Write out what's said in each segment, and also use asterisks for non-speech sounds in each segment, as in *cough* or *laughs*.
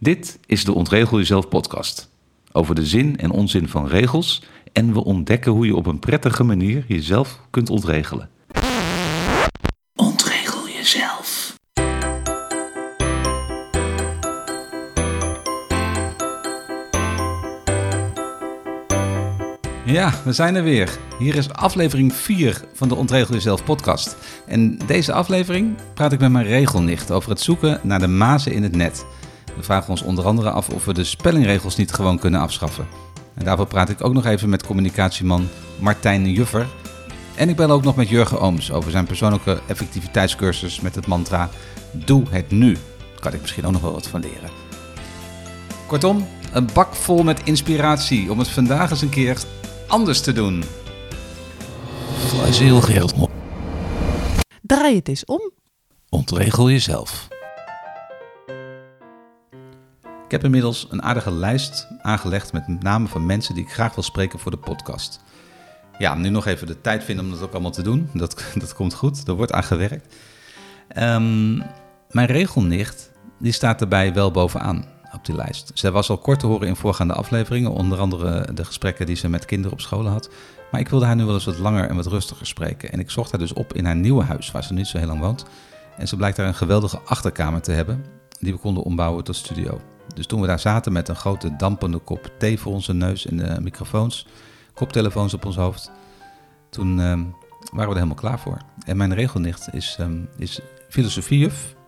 Dit is de Ontregel Jezelf podcast. Over de zin en onzin van regels en we ontdekken hoe je op een prettige manier jezelf kunt ontregelen. Ontregel jezelf. Ja, we zijn er weer. Hier is aflevering 4 van de Ontregel Jezelf podcast. En deze aflevering praat ik met mijn regelnicht over het zoeken naar de mazen in het net. We vragen ons onder andere af of we de spellingregels niet gewoon kunnen afschaffen. En daarvoor praat ik ook nog even met communicatieman Martijn Juffer. En ik bel ook nog met Jurgen Ooms over zijn persoonlijke effectiviteitscursus met het mantra Doe het nu. Daar kan ik misschien ook nog wel wat van leren. Kortom, een bak vol met inspiratie om het vandaag eens een keer anders te doen. Heel geld. Draai het eens om. Ontregel jezelf. Ik heb inmiddels een aardige lijst aangelegd met namen van mensen die ik graag wil spreken voor de podcast. Ja, nu nog even de tijd vinden om dat ook allemaal te doen. Dat, *laughs* dat komt goed, er wordt aan gewerkt. Ehm, mijn regelnicht, die staat erbij wel bovenaan op die lijst. Zij was al kort te horen in voorgaande afleveringen, onder andere de gesprekken die ze met kinderen op scholen had. Maar ik wilde haar nu wel eens wat langer en wat rustiger spreken. En ik zocht haar dus op in haar nieuwe huis, waar ze niet zo heel lang woont. En ze blijkt daar een geweldige achterkamer te hebben, die we konden ombouwen tot studio. Dus toen we daar zaten met een grote dampende kop thee voor onze neus en microfoons, koptelefoons op ons hoofd, toen ehm, waren we er helemaal klaar voor. En mijn regelnicht is, um, is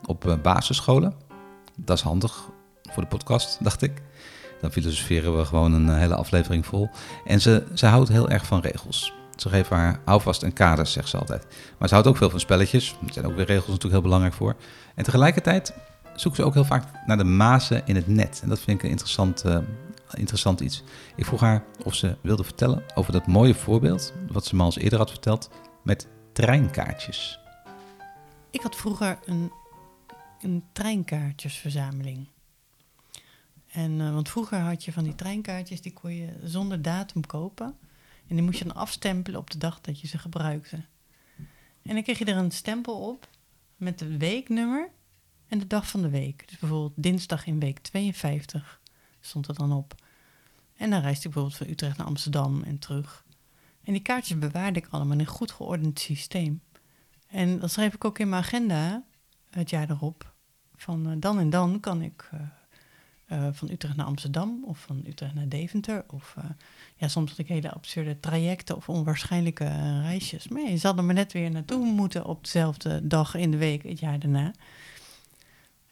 op uh, basisscholen. Dat is handig voor de podcast, *laughs* dacht ik. Dan filosoferen we gewoon een hele aflevering vol. En ze, ze houdt heel erg van regels. Ze geeft haar houvast en kaders, zegt ze altijd. Maar ze houdt ook veel van spelletjes. Er zijn ook weer regels natuurlijk heel belangrijk voor. En tegelijkertijd zoeken ze ook heel vaak naar de mazen in het net. En dat vind ik een interessant, uh, interessant iets. Ik vroeg haar of ze wilde vertellen over dat mooie voorbeeld, wat ze me al eens eerder had verteld, met treinkaartjes. Ik had vroeger een, een treinkaartjesverzameling. En, uh, want vroeger had je van die treinkaartjes, die kon je zonder datum kopen. En die moest je dan afstempelen op de dag dat je ze gebruikte. En dan kreeg je er een stempel op met het weeknummer en de dag van de week. Dus bijvoorbeeld dinsdag in week 52 stond er dan op. En dan reisde ik bijvoorbeeld van Utrecht naar Amsterdam en terug. En die kaartjes bewaarde ik allemaal in een goed geordend systeem. En dat schreef ik ook in mijn agenda het jaar erop. Van uh, dan en dan kan ik uh, uh, van Utrecht naar Amsterdam of van Utrecht naar Deventer. Of ja, soms had ik hele absurde trajecten of onwaarschijnlijke reisjes. Maar je zal er maar net weer naartoe moeten op dezelfde dag in de week het jaar daarna.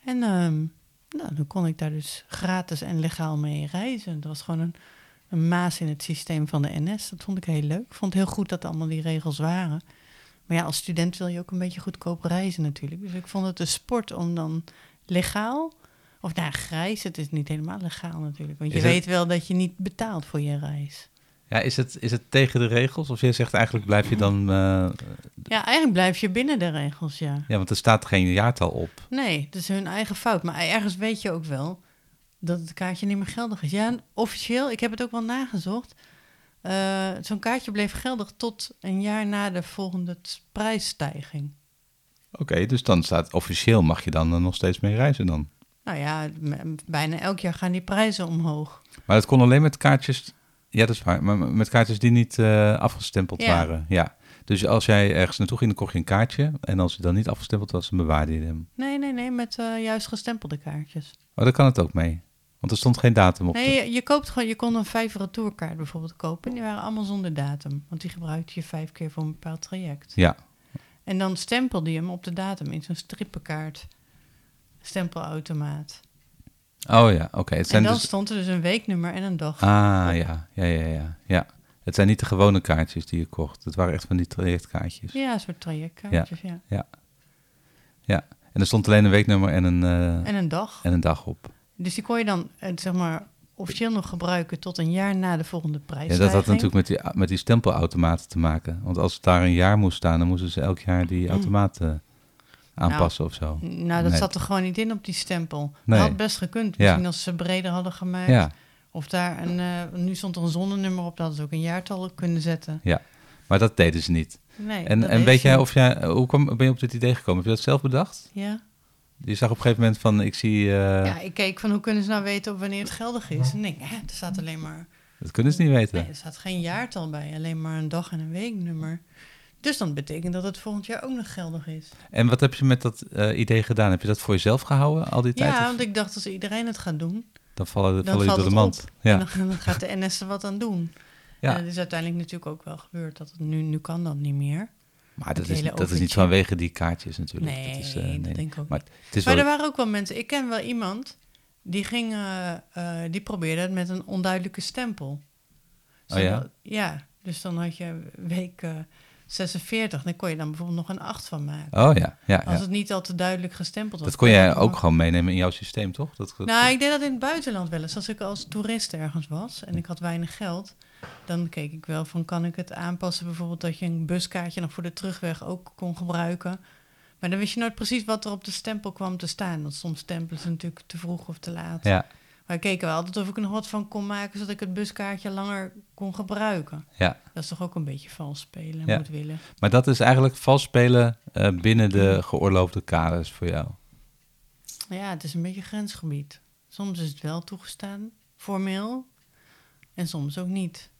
En um, nou, dan kon ik daar dus gratis en legaal mee reizen. Dat was gewoon een, een, maas in het systeem van de NS. Dat vond ik heel leuk. Ik vond het heel goed dat allemaal die regels waren. Maar ja, als student wil je ook een beetje goedkoop reizen natuurlijk. Dus ik vond het een sport om dan legaal... Of nou, grijs, het is niet helemaal legaal natuurlijk. Want je weet wel dat je niet betaalt voor je reis. Ja, is het, is het tegen de regels? Of je zegt eigenlijk blijf je dan... Uh... Ja, eigenlijk blijf je binnen de regels, ja. Ja, want er staat geen jaartal op. Nee, het is hun eigen fout. Maar ergens weet je ook wel dat het kaartje niet meer geldig is. Ja, officieel, ik heb het ook wel nagezocht. Uh, Zo'n kaartje bleef geldig tot een jaar na de volgende prijsstijging. Oké, okay, dus dan staat officieel mag je dan nog steeds mee reizen dan? Nou ja, bijna elk jaar gaan die prijzen omhoog. Maar dat kon alleen met kaartjes ja, dat is waar. Maar met kaartjes die niet uh, afgestempeld Ja. waren. Ja. Dus als jij ergens naartoe ging, dan kocht je een kaartje. En als hij dan niet afgestempeld was, dan bewaarde je hem. Nee, nee, nee, met eh, juist gestempelde kaartjes. Oh, daar kan het ook mee. Want er stond geen datum op. Nee, je, je koopt gewoon, je kon een vijf retourkaart bijvoorbeeld kopen. En die waren allemaal zonder datum. Want die gebruikte je vijf keer voor een bepaald traject. Ja. En dan stempelde je hem op de datum in zo'n strippenkaart. Stempelautomaat. Oh ja, oké. En dan dus... stond er dus een weeknummer en een dag. Ah, ja. Ja, ja, ja. ja. Het zijn niet de gewone kaartjes die je kocht. Het waren echt van die trajectkaartjes. Ja, een soort trajectkaartjes, ja. Ja. Ja. En er stond alleen een weeknummer en een, eh, En een dag. en een dag op. Dus die kon je dan, eh, zeg maar, officieel nog gebruiken tot een jaar na de volgende Ja, prijsstijging. dat had natuurlijk met die, met die stempelautomaten te maken. Want als het daar een jaar moest staan, dan moesten ze elk jaar die automaten aanpassen of zo. Nou, dat Nee. zat er gewoon niet in op die stempel. Nee. Dat had best gekund. Ja. Misschien als ze breder hadden gemaakt. Ja, Of daar een, eh, nu stond er een zonnenummer op, dat hadden ze ook een jaartal kunnen zetten. maar dat deden ze niet. Nee, En, en weet jij of jij, hoe kwam, ben je op dit idee gekomen? Heb je dat zelf bedacht? Ja. Je zag op een gegeven moment van, ik zie... eh, Ja, ik keek van hoe kunnen ze nou weten op wanneer het geldig is. En ik denk, hè, er staat alleen maar... Dat kunnen ze niet weten. Nee, er staat geen jaartal bij, alleen maar een dag en een weeknummer. Dus dan betekent dat het volgend jaar ook nog geldig is. En wat heb je met dat eh, idee gedaan? Heb je dat voor jezelf gehouden al die tijd? Ja, Of want ik dacht als iedereen het gaat doen, dan vallen, dan vallen die valt door de mand. Ja. En dan, dan gaat de NS er wat aan doen. *laughs* Ja. En dat is uiteindelijk natuurlijk ook wel gebeurd. Dat het nu, nu kan dat niet meer. Maar dat is, dat is niet vanwege die kaartjes natuurlijk. Nee, dat, is, eh, dat denk ik ook Maar niet. het is Maar wel... er waren ook wel mensen. Ik ken wel iemand die ging, eh, die probeerde het met een onduidelijke stempel. Oh ja? Ja, dus dan had je week 46, dan kon je dan bijvoorbeeld nog een 8 van maken. Oh ja, ja, Als ja. het niet al te duidelijk gestempeld was. Dat kon jij je ook gewoon meenemen in jouw systeem, toch? Dat, dat- Nou, ik deed dat in het buitenland wel eens. Als ik als toerist ergens was en ik had weinig geld, dan keek ik wel van kan ik het aanpassen. Bijvoorbeeld dat je een buskaartje nog voor de terugweg ook kon gebruiken. Maar dan wist je nooit precies wat er op de stempel kwam te staan. Want soms stempelen ze natuurlijk te vroeg of te laat. ja, Maar ik keek wel altijd of ik er nog wat van kon maken, zodat ik het buskaartje langer kon gebruiken. ja. Dat is toch ook een beetje vals spelen, Ja. moet willen. Maar dat is eigenlijk vals spelen eh, binnen de geoorloofde kaders voor jou. Ja, het is een beetje grensgebied. Soms is het wel toegestaan, formeel, en soms ook niet.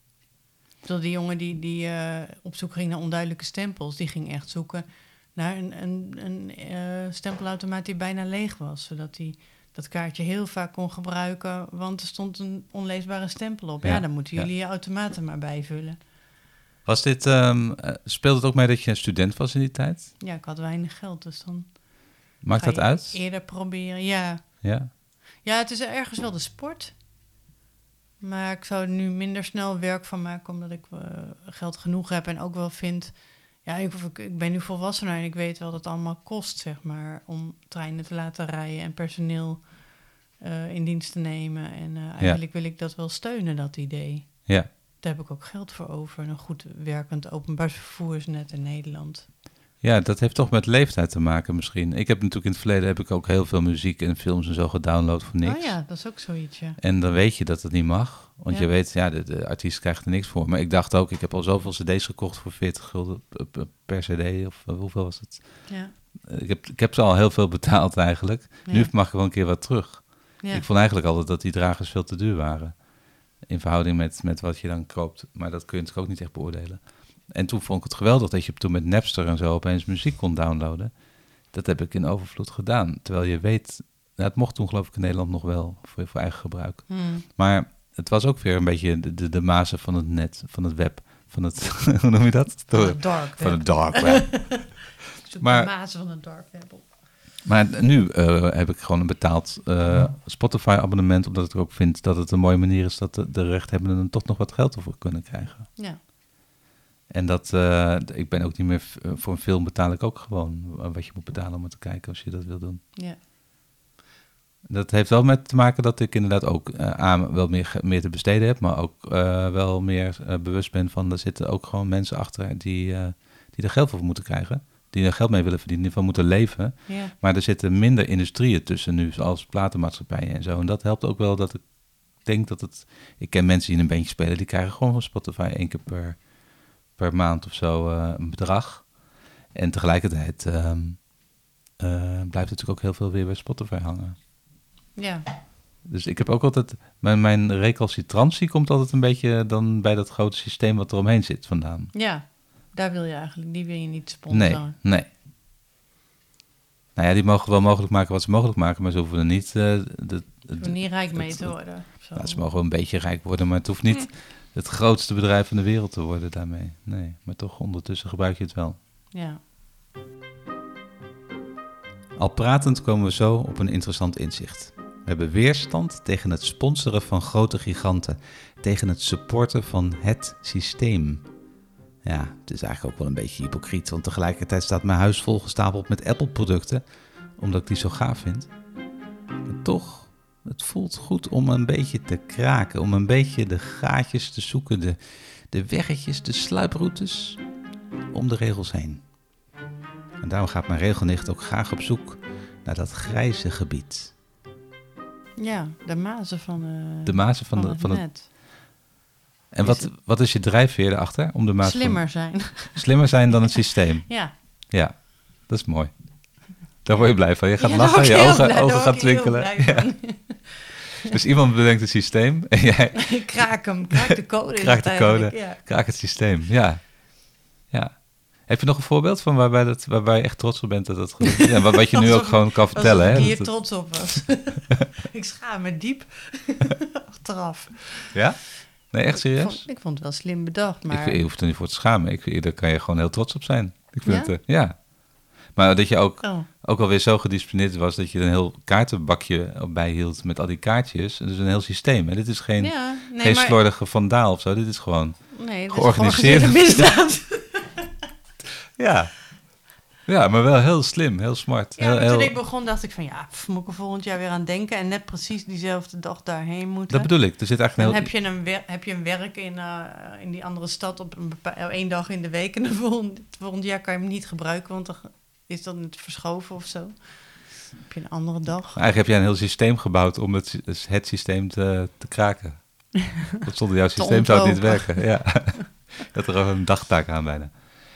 Zoals die jongen die, die eh, op zoek ging naar onduidelijke stempels, die ging echt zoeken naar een, een, een eh, stempelautomaat die bijna leeg was, zodat hij dat kaartje heel vaak kon gebruiken, want er stond een onleesbare stempel op. Ja, Ja, dan moeten jullie je automaten maar bijvullen. Was dit, eh, speelde het ook mee dat je een student was in die tijd? Ja, ik had weinig geld, dus dan Maakt dat uit? eerder proberen. Ja, Ja. Ja, het is ergens wel de sport. Maar ik zou er nu minder snel werk van maken, omdat ik eh, geld genoeg heb en ook wel vind. Ja, ik, ik- ben nu volwassener en ik weet wel dat het allemaal kost, zeg maar, om treinen te laten rijden en personeel eh, in dienst te nemen. En eh, eigenlijk wil ik dat wel steunen, dat idee. Ja. Daar heb ik ook geld voor over. Een goed werkend openbaar vervoersnet in Nederland. Ja, dat heeft toch met leeftijd te maken misschien. Ik heb natuurlijk in het verleden heb ik ook heel veel muziek en films en zo gedownload voor niks. Oh ja, dat is ook zoiets, ja. En dan weet je dat het niet mag. Want Ja. je weet, ja, de, de artiest krijgt er niks voor. Maar ik dacht ook, ik heb al zoveel cd's gekocht voor 40 gulden per cd. Of eh, hoeveel was het? Ja, Eh, Ik heb, ik heb ze al heel veel betaald eigenlijk. Nu mag ik wel een keer wat terug. ja. Ik vond eigenlijk altijd dat die dragers veel te duur waren. In verhouding met, met wat je dan koopt. Maar dat kun je natuurlijk ook niet echt beoordelen. En toen vond ik het geweldig dat je toen met Napster en zo opeens muziek kon downloaden. Dat heb ik in overvloed gedaan. Terwijl je weet, nou, het mocht toen geloof ik in Nederland nog wel voor, voor eigen gebruik. Hmm. Maar het was ook weer een beetje de, de, de mazen van het net, van het web. Van het, *laughs* hoe noem je dat? Van het dark Van *laughs* web. het dark web. Maar- de mazen van het dark web. Maar nu eh, heb ik gewoon een betaald eh, Spotify-abonnement, omdat ik ook vind dat het een mooie manier is dat de, de rechthebbenden er toch nog wat geld voor kunnen krijgen. Ja. En dat, eh, ik ben ook niet meer, eh, voor een film betaal ik ook gewoon wat je moet betalen om het te kijken als je dat wil doen. Ja. Dat heeft wel met te maken dat ik inderdaad ook eh aan wel meer, meer te besteden heb, maar ook wel meer bewust ben van, er zitten ook gewoon mensen achter die, die er geld voor moeten krijgen. Die er geld mee willen verdienen, van moeten leven. Ja. Maar er zitten minder industrieën tussen nu, zoals platenmaatschappijen en zo. En dat helpt ook wel dat ik denk dat het... Ik ken mensen die in een bandje spelen, die krijgen gewoon van Spotify één keer per, per maand of zo eh, een bedrag. En tegelijkertijd ehm, eh, blijft natuurlijk ook heel veel weer bij Spotify hangen. ja. Dus ik heb ook altijd... Mijn, mijn recalcitrantie komt altijd een beetje dan bij dat grote systeem wat er omheen zit vandaan. Ja, daar wil je eigenlijk, die wil je niet Nee, sponsoren. nee. Nou ja, die mogen wel mogelijk maken wat ze mogelijk maken, maar ze hoeven er niet... eh, de, niet rijk mee te worden. Nou, ze mogen wel een beetje rijk worden, maar het hoeft niet het grootste bedrijf van de wereld te worden daarmee. Nee, maar toch ondertussen gebruik je het wel. Ja. Al pratend komen we zo op een interessant inzicht. We hebben weerstand tegen het sponsoren van grote giganten, tegen het supporten van het systeem. Ja, het is eigenlijk ook wel een beetje hypocriet, want tegelijkertijd staat mijn huis volgestapeld met Apple-producten, omdat ik die zo gaaf vind. En toch, het voelt goed om een beetje te kraken, om een beetje de gaatjes te zoeken, de, de weggetjes, de sluiproutes om de regels heen. En daarom gaat mijn regelnicht ook graag op zoek naar dat grijze gebied. ja, de mazen van, eh, De mazen van, de, van het. net. En wat, wat is je drijfveer erachter? Om de Slimmer zijn. *laughs* slimmer zijn dan het systeem. ja, Ja, dat is mooi. Daar word je blij van. Je gaat Ja, lachen, je ogen, ogen gaan twinkelen. Ja. *laughs* Dus iemand bedenkt het systeem en jij *laughs* Ik kraak hem, kraak de code. Kraak de code. Ja. kraakt het systeem. Ja. ja. Heb je nog een voorbeeld van waarbij, dat, waarbij je echt trots op bent dat dat? En wat, je *laughs* nu ook gewoon kan vertellen. Alsof Hè? ik hier Dat trots op was. *laughs* ik schaam me diep achteraf. ja? Nee, echt Ik serieus? vond, ik vond het wel slim bedacht, maar... Ik je hoeft er niet voor te schamen. Ik, daar kan je gewoon heel trots op zijn. Ik vind Ja? Het, eh, ja. Maar dat je ook, Oh, ook alweer zo gedisciplineerd was dat je een heel kaartenbakje bijhield met al die kaartjes. Dus een heel systeem. En dit is geen, ja, nee, geen maar... slordige vandaal of zo. Dit is gewoon... Nee, georganiseerde *laughs* misdaad. *laughs* Ja. Ja, maar wel heel slim, heel smart. Ja, heel, maar heel- toen ik begon dacht ik van ja, pff, moet ik er volgend jaar weer aan denken en net precies diezelfde dag daarheen moeten. dat bedoel ik. Er zit eigenlijk Dan een heel... heb je een, heb je een werk in, eh, in die andere stad op een eh, één dag in de week en het *laughs* volgende jaar kan je hem niet gebruiken, want dan is dat net verschoven of zo. Heb je een andere dag. Eigenlijk heb jij een heel systeem gebouwd om het, het systeem te, te kraken. *laughs* Dat zonder jouw systeem zou het niet werken. Ja. *laughs* Had er ook een dagtaak aan bijna.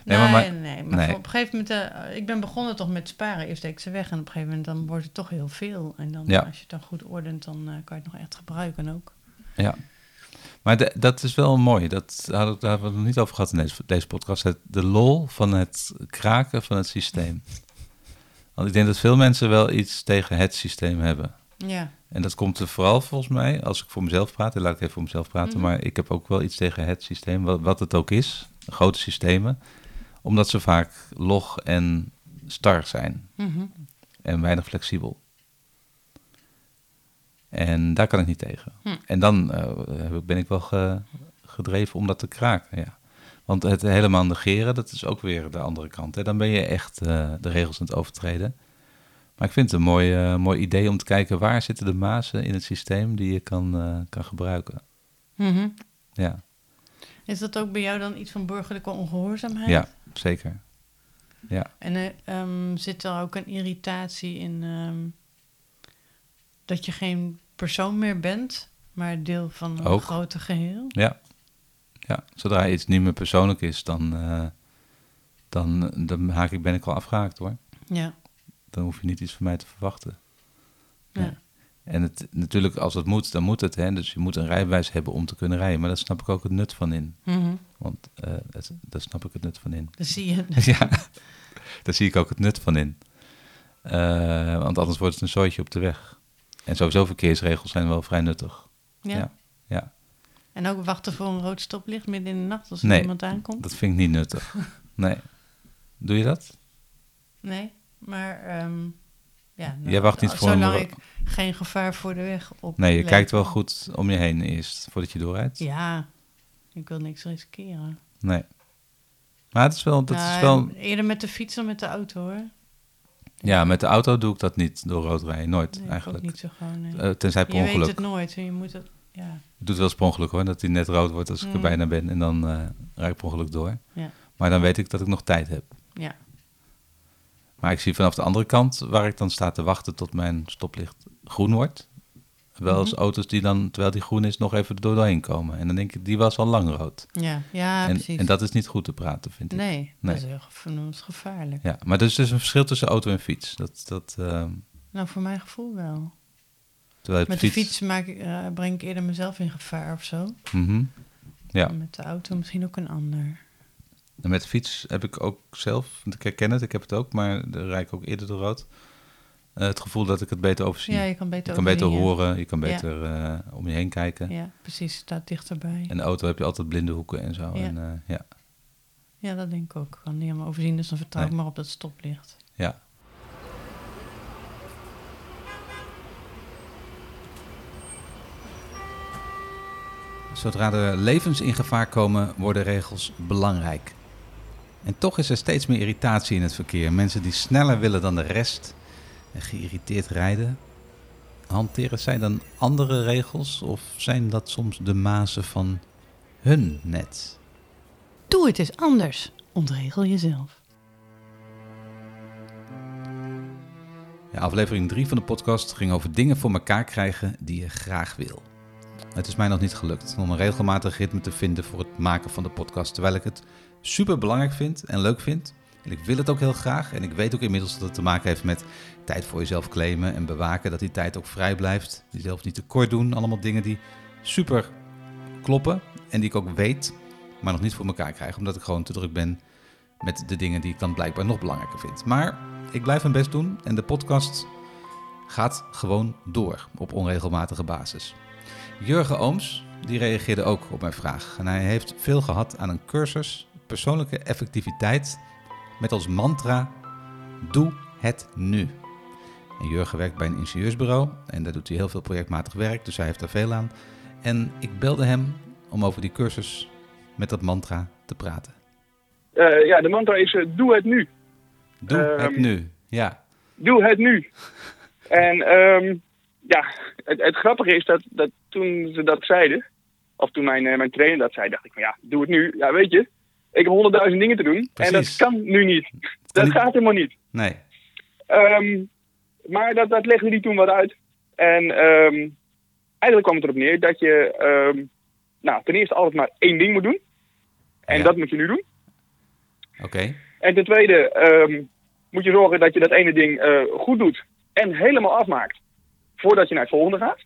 Nee, Nee, maar- nee, maar- nee. op een gegeven moment, eh, ik ben begonnen toch met sparen. Eerst deed ik ze weg en op een gegeven moment dan wordt het toch heel veel. En dan, Ja. als je het dan goed ordent, dan eh, kan je het nog echt gebruiken ook. Ja. Maar de- dat is wel mooi. Dat, daar hadden- daar hebben we het nog niet over gehad in deze, deze podcast. Het, de lol van het kraken van het systeem. Want ik denk dat veel mensen wel iets tegen het systeem hebben. Ja, En dat komt er vooral volgens mij, als ik voor mezelf praat, en laat ik even voor mezelf praten, Mhm. maar ik heb ook wel iets tegen het systeem, wat, wat het ook is, grote systemen, omdat ze vaak log en star zijn Mhm. en weinig flexibel. En daar kan ik niet tegen. Hm. En dan eh, ben ik wel ge- gedreven om dat te kraken, ja. Want het helemaal negeren, dat is ook weer de andere kant. Hè. Dan ben je echt eh, de regels aan het overtreden. Maar ik vind het een mooi, eh, mooi idee om te kijken waar zitten de mazen in het systeem die je kan, kan gebruiken. Mhm. Ja, Is dat ook bij jou dan iets van burgerlijke ongehoorzaamheid? ja zeker. Ja. En ehm, zit er ook een irritatie in ehm, dat je geen persoon meer bent, maar deel van een Ook. grote geheel? Ja. ja, zodra iets niet meer persoonlijk is, dan, eh, dan, dan haak ik, ben ik al afgehaakt hoor. Ja. Dan hoef je niet iets van mij te verwachten. ja. En het, natuurlijk, als het moet, dan moet het. Hè? Dus je moet een rijbewijs hebben om te kunnen rijden. Maar daar snap ik ook het nut van in. Mhm. Want eh, het- daar snap ik het nut van in. Dat zie je. *laughs* ja, daar zie ik ook het nut van in. Eh, want anders wordt het een zooitje op de weg. En sowieso verkeersregels zijn wel vrij nuttig. Ja. Ja. Ja, En ook wachten voor een rood stoplicht midden in de nacht als er Nee. iemand aankomt? dat vind ik niet nuttig. *laughs* Nee. Doe je dat? Nee, maar ehm, ja. nou, Jij wacht niet voor Zolang een- ik geen gevaar voor de weg op. Nee, je leef. kijkt wel goed om je heen eerst, voordat je doorrijdt. Ja, ik wil niks riskeren. Nee. Maar het is wel, dat Nou, is wel... Eerder met de fiets dan met de auto hoor. Ja, met de auto doe ik dat niet, door rood rijden. Nooit, Nee, eigenlijk. Niet zo gewoon. nee. Eh, tenzij per je weet ongeluk. het nooit. en Je moet het. Ja, Ik doe het wel eens per ongeluk hoor, dat hij net rood wordt als ik er Mm. bijna ben. En dan eh rijd ik per ongeluk door. ja, Maar dan weet ik dat ik nog tijd heb. ja. Maar ik zie vanaf de andere kant, waar ik dan sta te wachten tot mijn stoplicht groen wordt. Wel eens Mhm. auto's die dan, terwijl die groen is, nog even er doorheen komen. En dan denk ik, die was al lang rood. Ja, ja en, precies. en dat is niet goed te praten, vind ik. nee, Nee. dat is heel gevaarlijk. Ja, maar er is dus een verschil tussen auto en fiets. Dat, dat, ehm, Nou, voor mijn gevoel wel. Met de fiets maak ik, eh, breng ik eerder mezelf in gevaar of zo. Mhm. Ja, En met de auto misschien ook een ander. en met de fiets heb ik ook zelf, want ik herken het, ik heb het ook, maar daar rijd ik ook eerder door rood. Eh, het gevoel dat ik het beter overzie. Ja, je kan beter je kan beter horen, je kan Ja. beter eh, om je heen kijken. Ja, precies. Staat dichterbij. En de auto heb je altijd blinde hoeken en zo. Ja. En, eh, ja. Ja, dat denk ik ook. Ik kan niet helemaal overzien, dus dan vertrouw ik Nee. maar op dat stoplicht. ja. Zodra er levens in gevaar komen, worden regels belangrijk. En toch is er steeds meer irritatie in het verkeer. Mensen die sneller willen dan de rest en geïrriteerd rijden. Hanteren zij dan andere regels of zijn dat soms de mazen van hun net? Doe het eens anders. Ontregel jezelf. Ja, aflevering 3 van de podcast ging over dingen voor elkaar krijgen die je graag wil. Het is mij nog niet gelukt om een regelmatig ritme te vinden voor het maken van de podcast. Terwijl ik het super belangrijk vind en leuk vind En ik wil het ook heel graag. En ik weet ook inmiddels dat het te maken heeft met tijd voor jezelf claimen en bewaken. Dat die tijd ook vrij blijft. Jezelf niet tekort doen. Allemaal dingen die super kloppen. En die ik ook weet, maar nog niet voor elkaar krijg. Omdat ik gewoon te druk ben met de dingen die ik dan blijkbaar nog belangrijker vind. Maar ik blijf mijn best doen. En de podcast gaat gewoon door op onregelmatige basis. Jurgen Ooms die reageerde ook op mijn vraag. En hij heeft veel gehad aan een cursus persoonlijke effectiviteit met als mantra: Doe het nu. En Jurgen werkt bij een ingenieursbureau en daar doet hij heel veel projectmatig werk, dus hij heeft daar veel aan. En ik belde hem om over die cursus met dat mantra te praten. Uh, ja, de mantra is: uh, Doe het nu. Doe het Ehm, nu, ja. Doe het nu. *laughs* en ehm, ja, het, het grappige is dat, dat toen ze dat zeiden, of toen mijn, eh, mijn trainer dat zei, dacht ik van ja, doe het nu. Ja, weet je, ik heb honderdduizend dingen te doen en dat kan nu niet. Dat niet. gaat helemaal niet. Nee, Ehm, maar dat, dat legde hij toen wat uit. En ehm, eigenlijk kwam het erop neer dat je ehm, nou, ten eerste altijd maar één ding moet doen. En Ja. dat moet je nu doen. oké. En ten tweede moet je zorgen dat je dat ene ding eh, goed doet en helemaal afmaakt voordat je naar het volgende gaat.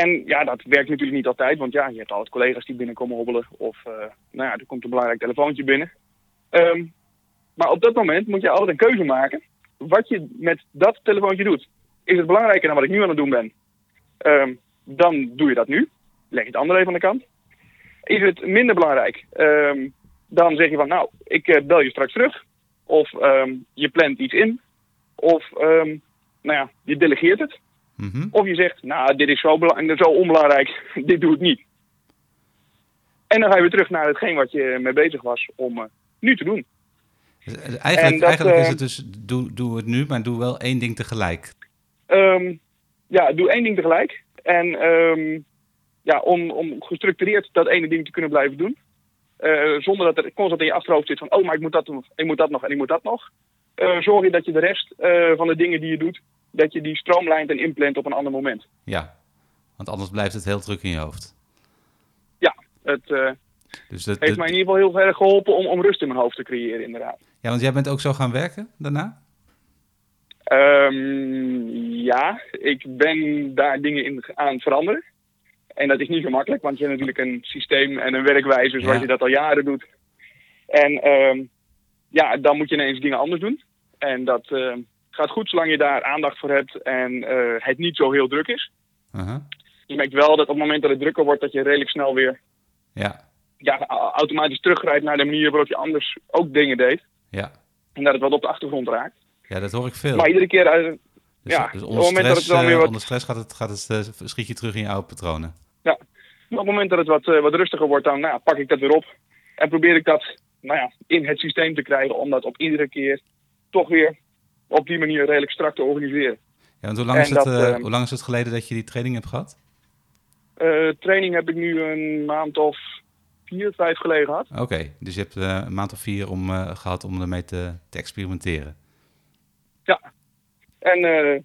En ja, dat werkt natuurlijk niet altijd, want ja, je hebt altijd collega's die binnenkomen hobbelen of eh, nou ja, er komt een belangrijk telefoontje binnen. Ehm, maar op dat moment moet je altijd een keuze maken wat je met dat telefoontje doet. Is het belangrijker dan wat ik nu aan het doen ben? Ehm, dan doe je dat nu. Leg het andere even aan de kant. Is het minder belangrijk? Ehm, dan zeg je van, nou, ik eh, bel je straks terug. Of je plant iets in. Of, nou ja, je delegeert het. Mhm. Of je zegt, nou, dit is zo, belang- zo onbelangrijk, *laughs* dit doe ik niet. En dan ga je weer terug naar hetgeen wat je mee bezig was om eh, nu te doen. Dus, eh, Eigenlijk, dat, eigenlijk is eh, het dus, doe, doe het nu, maar doe wel één ding tegelijk. Ehm, ja, doe één ding tegelijk. En ehm, ja, om, om gestructureerd dat ene ding te kunnen blijven doen. zonder dat er constant in je achterhoofd zit van, oh, maar ik moet dat, nog, ik moet dat nog en ik moet dat nog. Zorg je dat je de rest van de dingen die je doet, dat je die stroomlijnt en inplant op een ander moment. Ja, want anders blijft het heel druk in je hoofd. Ja, het eh, Dus dat, heeft mij in ieder geval heel erg geholpen om, om rust in mijn hoofd te creëren, inderdaad. ja, want jij bent ook zo gaan werken daarna? Ehm, ja, ik ben daar dingen in aan veranderen. En dat is niet zo makkelijk, want je hebt natuurlijk een systeem en een werkwijze zoals Ja. je dat al jaren doet. En ehm, ja, dan moet je ineens dingen anders doen. En dat ehm, gaat goed zolang je daar aandacht voor hebt en eh, het niet zo heel druk is. Uh-huh. Je merkt wel dat op het moment dat het drukker wordt, dat je redelijk snel weer Ja, ja, automatisch teruggrijpt naar de manier waarop je anders ook dingen deed. ja. En dat het wat op de achtergrond raakt. ja, dat hoor ik veel. Maar iedere keer, eh, dus, ja, dus op onder het moment dat stress, het dan weer eh, wat onder stress gaat het, gaat het, schiet je terug in je oude patronen. Maar op het moment dat het wat, wat rustiger wordt, dan nou, ja, pak ik dat weer op. En probeer ik dat nou ja, in het systeem te krijgen om dat op iedere keer toch weer op die manier redelijk strak te organiseren. Ja, want hoe lang, En is het, dat, eh, eh, hoe lang is het geleden dat je die training hebt gehad? Eh, training heb ik nu een maand of vier, vijf geleden gehad. Oké, dus je hebt eh, een maand of vier om, eh, gehad om ermee te, te experimenteren. En eh,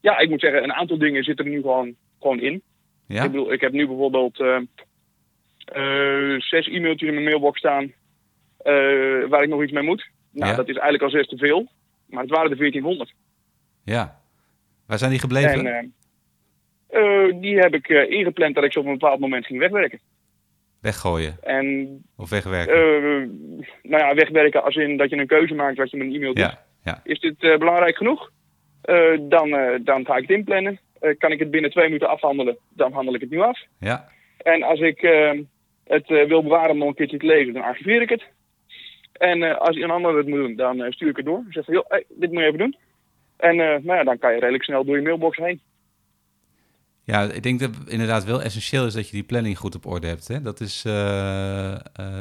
ja, ik moet zeggen, een aantal dingen zitten er nu gewoon, gewoon in. Ja? Ik bedoel, ik heb nu bijvoorbeeld eh, eh, zes e-mailtjes in mijn mailbox staan waar ik nog iets mee moet. Nou, Ja. dat is eigenlijk al zes te veel. Maar het waren er 1400. Ja. Waar zijn die gebleven? En eh, eh, die heb ik eh, ingepland dat ik ze op een bepaald moment ging wegwerken. Weggooien En of wegwerken? nou ja, wegwerken als in dat je een keuze maakt wat je met een e-mail doet. ja, ja. Is dit belangrijk genoeg? Dan, dan ga ik het inplannen. Kan ik het binnen twee minuten afhandelen, dan handel ik het nu af. ja. En als ik het wil bewaren om nog een keertje te lezen, dan archiveer ik het. En eh, als een ander het moet doen, dan eh, stuur ik het door. Zeg van, joh, hey, dit moet je even doen. En eh, nou ja, dan kan je redelijk snel door je mailbox heen. Ja, ik denk dat het inderdaad wel essentieel is dat je die planning goed op orde hebt. Hè? Dat is,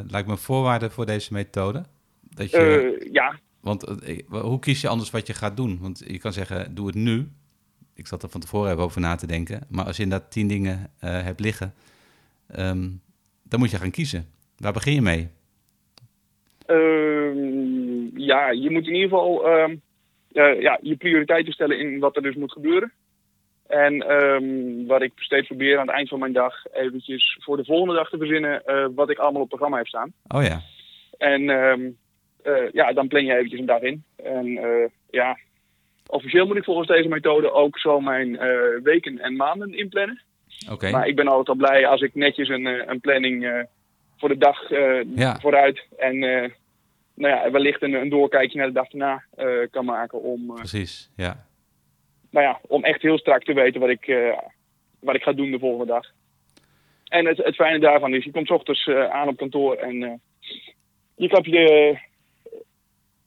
lijkt me een voorwaarde voor deze methode. Dat je, ja, want hoe kies je anders wat je gaat doen? Want je kan zeggen, doe het nu. Ik zat er van tevoren even over na te denken. Maar als je inderdaad tien dingen hebt liggen, ehm, dan moet je gaan kiezen. Waar begin je mee? Ehm, ja, je moet in ieder geval ehm, eh, ja, je prioriteiten stellen in wat er dus moet gebeuren. En ehm, wat ik steeds probeer aan het eind van mijn dag eventjes voor de volgende dag te verzinnen eh, wat ik allemaal op het programma heb staan. Oh ja, En ehm, eh, ja, dan plan je eventjes een dag in. En eh, ja, officieel moet ik volgens deze methode ook zo mijn weken en maanden inplannen. Oké. Maar ik ben altijd al blij als ik netjes een, een planning voor de dag eh, Ja. vooruit en eh, nou ja, wellicht een, een doorkijkje naar de dag daarna eh, kan maken om, Precies, ja. nou ja, om echt heel strak te weten wat ik, wat ik ga doen de volgende dag. En het, het fijne daarvan is, je komt 's ochtends aan op kantoor en je klapt je,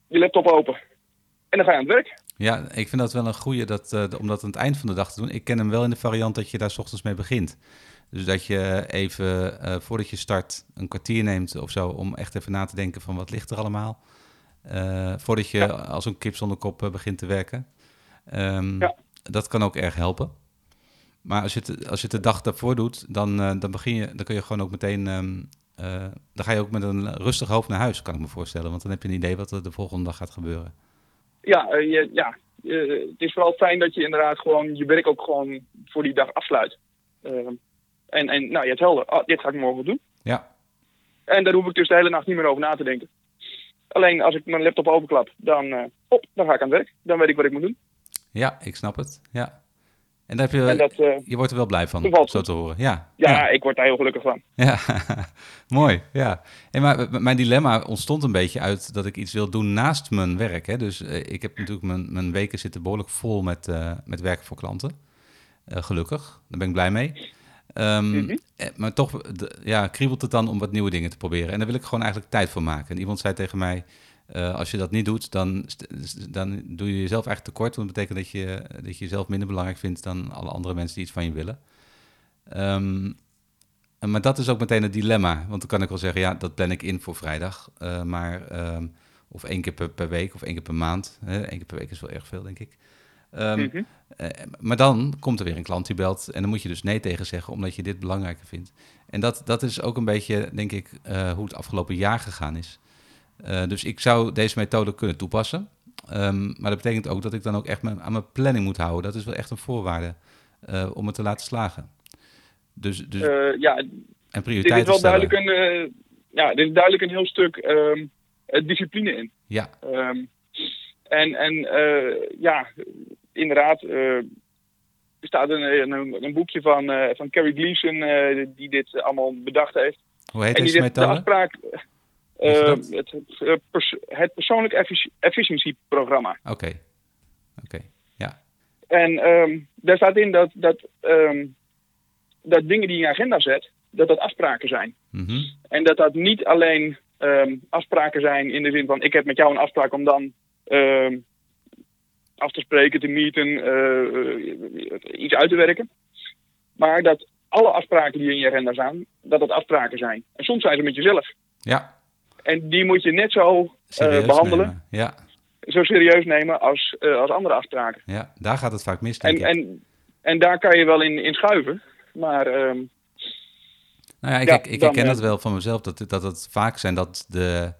je laptop open. En dan ga je aan het werk. Ja, ik vind dat wel een goeie dat, eh, om dat aan het eind van de dag te doen. Ik ken hem wel in de variant dat je daar 's ochtends mee begint. Dus dat je even eh, voordat je start een kwartier neemt of zo om echt even na te denken van wat ligt er allemaal. Eh, voordat je Ja. als een kip zonder kop eh, begint te werken. Ehm, Ja. Dat kan ook erg helpen. Maar als je het, als je het de dag daarvoor doet, dan, dan, begin je, dan kun je gewoon ook meteen. ehm, eh, dan ga je ook met een rustig hoofd naar huis, kan ik me voorstellen. Want dan heb je een idee wat er de volgende dag gaat gebeuren. Ja, je, ja het is vooral fijn dat je inderdaad gewoon je werk ook gewoon voor die dag afsluit. En, en nou, je hebt helder, ah, dit ga ik morgen doen. Ja, En daar hoef ik dus de hele nacht niet meer over na te denken. Alleen als ik mijn laptop openklap, dan, eh, hop, dan ga ik aan het werk. Dan weet ik wat ik moet doen. ja ik snap het. Ja. En daar heb je, En dat, eh, je wordt er wel blij van, zo te horen. Ja, ja, ik word daar heel gelukkig van. Ja, *laughs* mooi. Ja. En maar mijn dilemma ontstond een beetje uit dat ik iets wil doen naast mijn werk. Hè. Dus eh, ik heb natuurlijk mijn, mijn weken zitten behoorlijk vol met, met werken voor klanten. Gelukkig, daar ben ik blij mee. Ehm, Mhm. eh, Maar toch ja, kriebelt het dan om wat nieuwe dingen te proberen. En daar wil ik gewoon eigenlijk tijd voor maken. En iemand zei tegen mij, eh, als je dat niet doet, dan, dan doe je jezelf eigenlijk tekort. Want dat betekent dat je, dat je jezelf minder belangrijk vindt dan alle andere mensen die iets van je willen. Ehm, maar dat is ook meteen het dilemma. Want dan kan ik wel zeggen, ja, dat plan ik in voor vrijdag. eh, maar, ehm, of één keer per, per week of één keer per maand. Hè, Eén keer per week is wel erg veel, denk ik. Ehm, Mhm. eh, maar dan komt er weer een klant die belt en dan moet je dus nee tegen zeggen omdat je dit belangrijker vindt. En dat, dat is ook een beetje, denk ik, eh, hoe het afgelopen jaar gegaan is. Eh, dus ik zou deze methode kunnen toepassen. Ehm, maar dat betekent ook dat ik dan ook echt mijn, aan mijn planning moet houden. Dat is wel echt een voorwaarde om het te laten slagen. Dus, dus, ja, en dit is prioriteiten wel stellen. duidelijk een, ja, dit is duidelijk een heel stuk ehm, eh, discipline in. Ja, en en ja, inderdaad, eh, er staat een, een, een boekje van, eh, van Carrie Gleason eh, die dit allemaal bedacht heeft. hoe heet en die de afspraak, het, het, pers- het persoonlijk effici- efficiëntieprogramma. Oké, oké, ja. En ehm, daar staat in dat, dat, ehm, dat dingen die je in je agenda zet, dat dat afspraken zijn. Mhm. En dat dat niet alleen ehm, afspraken zijn in de zin van ik heb met jou een afspraak om dan af te spreken, te meeten, eh, iets uit te werken. Maar dat alle afspraken die in je agenda staan, dat dat afspraken zijn. En soms zijn ze met jezelf. Ja, En die moet je net zo eh, behandelen, nemen. Ja, zo serieus nemen als, eh, als andere afspraken. ja, daar gaat het vaak mis, denk En, ik. en, en daar kan je wel in, in schuiven. Maar ehm, Nou ja, ik, Ja, ik, ik dan, herken het wel van mezelf, dat, dat het vaak zijn dat de,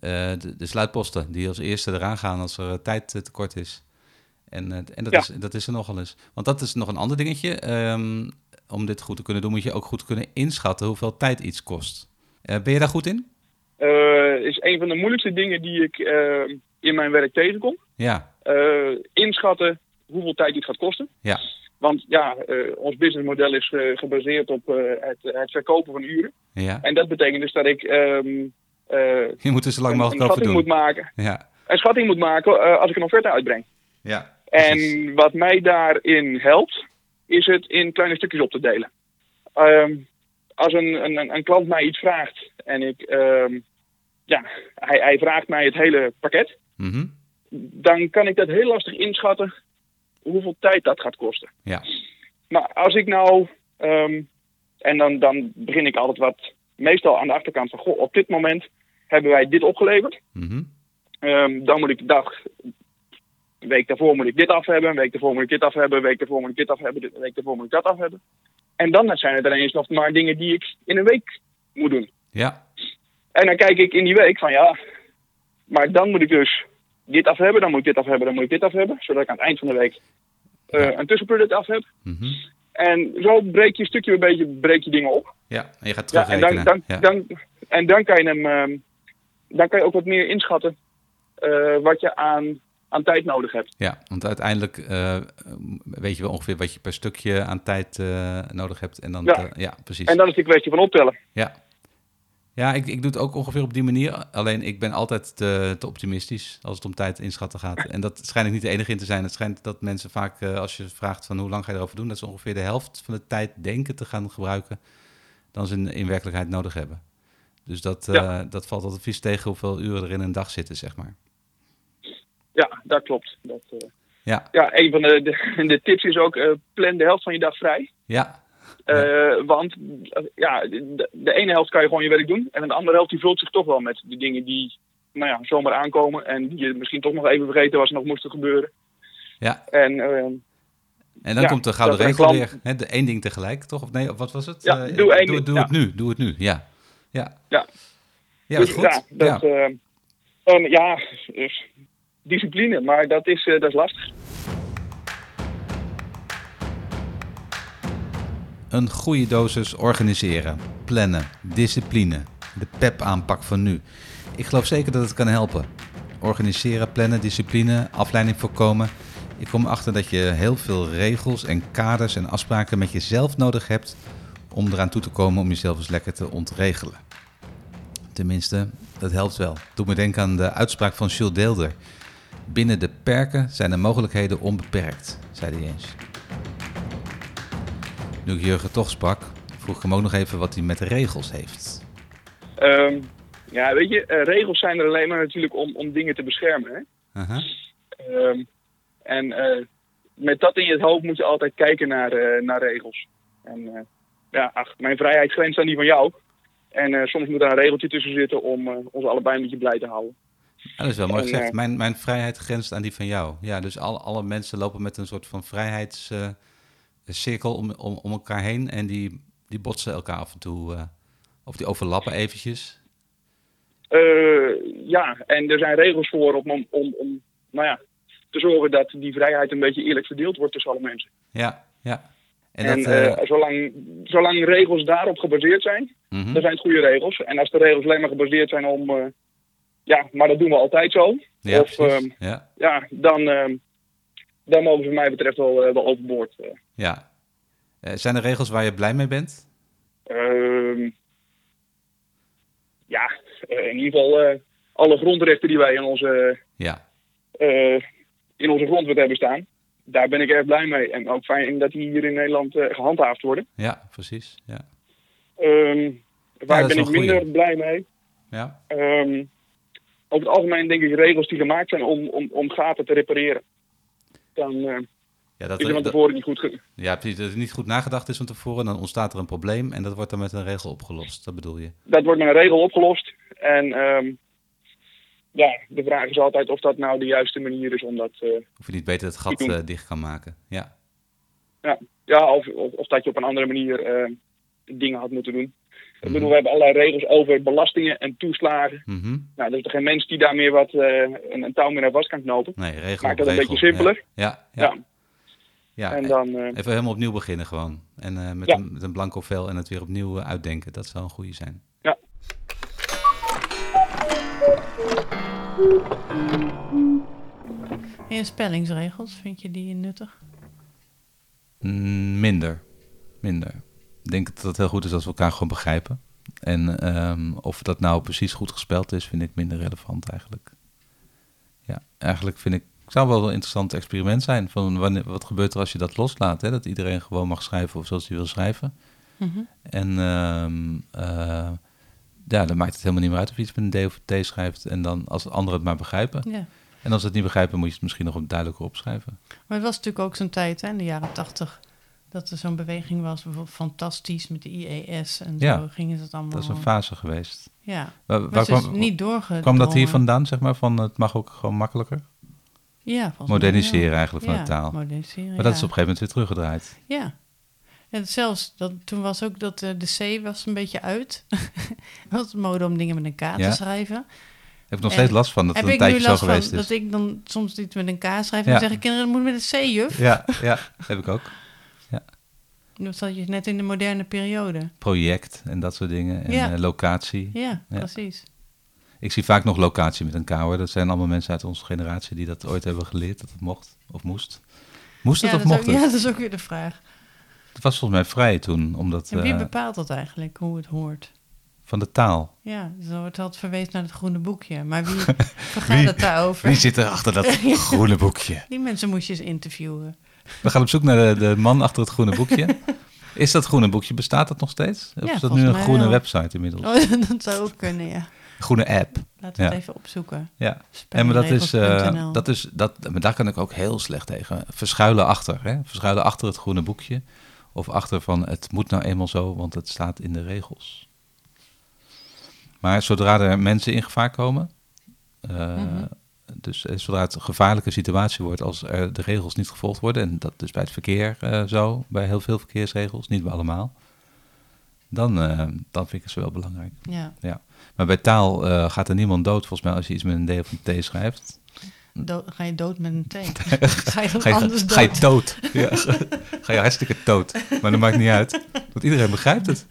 de, de sluitposten die als eerste eraan gaan als er tijd tekort is. En, eh, en dat, Ja. is, dat is er nogal eens. Want dat is nog een ander dingetje. Ehm, om dit goed te kunnen doen, moet je ook goed kunnen inschatten hoeveel tijd iets kost. Eh, ben je daar goed in? eh, is een van de moeilijkste dingen die ik eh, in mijn werk tegenkom. Ja, inschatten hoeveel tijd dit gaat kosten. ja, Want ja, ons businessmodel is gebaseerd op het, het verkopen van uren. ja. En dat betekent dus dat ik ehm, eh, Je moet er zo lang mogelijk over schatting doen. moet maken. Ja, Een schatting moet maken als ik een offerte uitbreng. ja. En wat mij daarin helpt, is het in kleine stukjes op te delen. Ehm, als een, een, een klant mij iets vraagt en ik, ehm, ja, hij, hij vraagt mij het hele pakket, Mhm. dan kan ik dat heel lastig inschatten hoeveel tijd dat gaat kosten. Ja, Maar als ik nou, ehm, en dan, dan begin ik altijd wat, meestal aan de achterkant van, goh, op dit moment hebben wij dit opgeleverd. mhm. Dan moet ik de dag, een week daarvoor moet ik dit af hebben, een week daarvoor moet ik dit af hebben, een week daarvoor moet ik dit af hebben, een week daarvoor moet ik dat af hebben. En dan zijn het ineens nog maar dingen die ik in een week moet doen. ja, En dan kijk ik in die week van ja, maar dan moet ik dus dit af hebben, dan moet ik dit af hebben, dan moet ik dit af hebben, zodat ik aan het eind van de week eh, een tussenproduct af heb. mhm. En zo breek je stukje bij beetje breek je dingen op. ja. En je gaat Ja, en, dan, terugrekenen. dan, Ja, dan, en dan kan je hem, ehm, dan kan je ook wat meer inschatten eh, wat je aan, aan tijd nodig hebt. Ja, want uiteindelijk eh, weet je wel ongeveer wat je per stukje aan tijd eh, nodig hebt. En dan, Ja. te- ja precies. En dan is een kwestie van optellen. Ja, ja ik, ik doe het ook ongeveer op die manier. Alleen ik ben altijd te, te optimistisch als het om tijd inschatten gaat. En dat schijnt ik niet de enige in te zijn. Het schijnt dat mensen vaak, eh, als je vraagt van hoe lang ga je erover doen, dat ze ongeveer de helft van de tijd denken te gaan gebruiken dan ze in, in werkelijkheid nodig hebben. Dus dat, Ja. dat valt altijd vies tegen hoeveel uren er in een dag zitten, zeg maar. Ja, dat klopt. Dat, eh, Ja, ja, een van de, de, de tips is ook eh, plan de helft van je dag vrij. ja, Eh, Want ja, de, de ene helft kan je gewoon je werk doen. En de andere helft die vult zich toch wel met de dingen die nou ja, zomaar aankomen. En die je misschien toch nog even vergeten was nog moesten gebeuren. ja. En En dan Ja, komt de gouden regel weer. Hè, de één ding tegelijk, toch? Of nee, of wat was het? Ja, doe één doe, ding, doe het nu, doe het nu. Ja, ja. Ja. Ja, dus goed. ja, dat, ja, dus discipline, maar dat is, eh, dat is lastig. Een goede dosis organiseren, plannen, discipline, de PEP-aanpak van nu. Ik geloof zeker dat het kan helpen. Organiseren, plannen, discipline, afleiding voorkomen. Ik kom erachter dat je heel veel regels en kaders en afspraken met jezelf nodig hebt om eraan toe te komen om jezelf eens lekker te ontregelen. Tenminste, dat helpt wel. Doe me denken aan de uitspraak van Jules Deelder. Binnen de perken zijn de mogelijkheden onbeperkt, zei hij eens. Nu ik Jurgen toch sprak, vroeg ik hem ook nog even wat hij met de regels heeft. Ehm, ja, weet je, eh, regels zijn er alleen maar natuurlijk om, om dingen te beschermen. Hè? Ehm, en eh, met dat in je hoofd moet je altijd kijken naar, eh, naar regels. En ja, ach, mijn vrijheid grenst aan die van jou. En soms moet er een regeltje tussen zitten om ons allebei een beetje blij te houden. Dat is wel mooi En, gezegd. eh, Mijn, mijn vrijheid grenst aan die van jou. Ja, dus al, alle mensen lopen met een soort van vrijheidscirkel om, om, om elkaar heen. En die, die botsen elkaar af en toe. eh, of die overlappen eventjes. Eh, ja, en er zijn regels voor om, om, om, om nou ja, te zorgen dat die vrijheid een beetje eerlijk verdeeld wordt tussen alle mensen. Ja, ja. En, En, dat... eh, eh, zolang, zolang regels daarop gebaseerd zijn, mhm. dan zijn het goede regels. En als de regels alleen maar gebaseerd zijn om, eh, ja, maar dat doen we altijd zo. Ja, of, ehm, ja, ja, dan, ehm, dan mogen ze mij betreft wel, eh, wel overboord. eh. ja. Eh, zijn er regels waar je blij mee bent? Ehm, ja, in ieder geval alle grondrechten die wij in onze, Ja, in onze grondwet hebben staan. Daar ben ik erg blij mee. En ook fijn dat die hier in Nederland eh, gehandhaafd worden. ja, precies. Ja, waar ben ik minder goeie. blij mee? ja. Over het algemeen denk ik regels die gemaakt zijn om, om, om gaten te repareren. Dan eh, ja dat, is er van dat- tevoren niet goed ge- Ja, precies. Dat het niet goed nagedacht is van tevoren, dan ontstaat er een probleem en dat wordt dan met een regel opgelost. Dat bedoel je? Dat wordt met een regel opgelost. En ehm, ja, de vraag is altijd of dat nou de juiste manier is om dat... eh, Of je niet beter het gat eh, dicht kan maken. Ja, ja, ja of, of, of dat je op een andere manier dingen had moeten doen. Ik Mhm. bedoel, we hebben allerlei regels over belastingen en toeslagen. Mhm. Nou, er is er geen mens die daar meer wat eh, een, een touw meer naar vast kan knopen. Nee, regel Maakt op dat een beetje simpeler. Ja, ja, Ja. ja. ja. En e- dan, eh, Even helemaal opnieuw beginnen gewoon. En eh, met, Ja. een, met een blanco vel en het weer opnieuw uitdenken. Dat zou een goede zijn. Ja. En spellingsregels, vind je die nuttig? Mm, minder. Minder. Ik denk dat het heel goed is als we elkaar gewoon begrijpen. En ehm, of dat nou precies goed gespeld is, vind ik minder relevant eigenlijk. Ja, eigenlijk vind ik... Het zou wel een interessant experiment zijn. Van wanneer, wat gebeurt er als je dat loslaat? Hè? Dat iedereen gewoon mag schrijven of zoals hij wil schrijven. Mhm. En ehm, eh, ja, dan maakt het helemaal niet meer uit of je iets met een D of een T schrijft. En dan als anderen het maar begrijpen. Ja. En als ze het niet begrijpen, moet je het misschien nog duidelijker opschrijven. Maar het was natuurlijk ook zo'n tijd, hè, in de jaren tachtig, dat er zo'n beweging was, bijvoorbeeld fantastisch met de IES en zo Ja, gingen ze het allemaal. Dat is een fase geweest. Ja, Waar, waar kwam, niet doorgedrongen. kwam dat hier vandaan, zeg maar? Van het mag ook gewoon makkelijker? Ja, Moderniseren wel. eigenlijk van ja, de taal. moderniseren, Maar dat is op een gegeven moment weer teruggedraaid. Ja. En zelfs, dat, toen was ook dat eh, de C was een beetje uit. *laughs* was het mode om dingen met een K te schrijven. Heb ik nog En steeds last van dat het een ik nu tijdje zo last van geweest is. dat ik dan soms iets met een K schrijf en dan zeggen kinderen, dat moet met een C, juf. Ja, ja, heb ik ook. Dat zat je net in de moderne periode. Project en dat soort dingen. En Ja. eh, locatie. Ja, Ja. precies. Ik zie vaak nog locatie met een K hoor. Dat zijn allemaal mensen uit onze generatie die dat ooit hebben geleerd. Dat het mocht of moest. Moest het ja, of mocht ook, het? ja, dat is ook weer de vraag. Het was volgens mij vrij toen, omdat En wie eh, bepaalt dat eigenlijk, hoe het hoort? van de taal. Ja, dus dan wordt altijd verwezen naar het groene boekje. Maar wie *laughs* vergaat Wie- het daarover? Wie zit er achter dat *laughs* groene boekje? Die mensen moest je eens interviewen. We gaan op zoek naar de, de man achter het groene boekje. *laughs* Is dat groene boekje, bestaat dat nog steeds? Of Ja, is dat nu een groene wel. website inmiddels? Oh, *laughs* dat zou ook kunnen, ja. Groene app. Laten we Ja. het even opzoeken. Ja. En maar dat is, eh, dat is dat, maar daar kan ik ook heel slecht tegen. Verschuilen achter. Hè? Verschuilen achter het groene boekje. Of achter van het moet nou eenmaal zo, want het staat in de regels. Maar zodra er mensen in gevaar komen, eh, Mhm. Dus eh, zodra het een gevaarlijke situatie wordt als er de regels niet gevolgd worden, en dat is bij het verkeer eh, zo, bij heel veel verkeersregels, niet bij allemaal, dan, eh, dan vind ik het wel belangrijk. Ja, Ja. Maar bij taal eh, gaat er niemand dood, volgens mij, als je iets met een D of een T schrijft. dood- ga je dood met een T? *laughs* ga je dan *laughs* Ga je, anders ga je dood? dood. Ja, *laughs* ga je hartstikke dood. Maar dat maakt niet uit, want iedereen begrijpt het.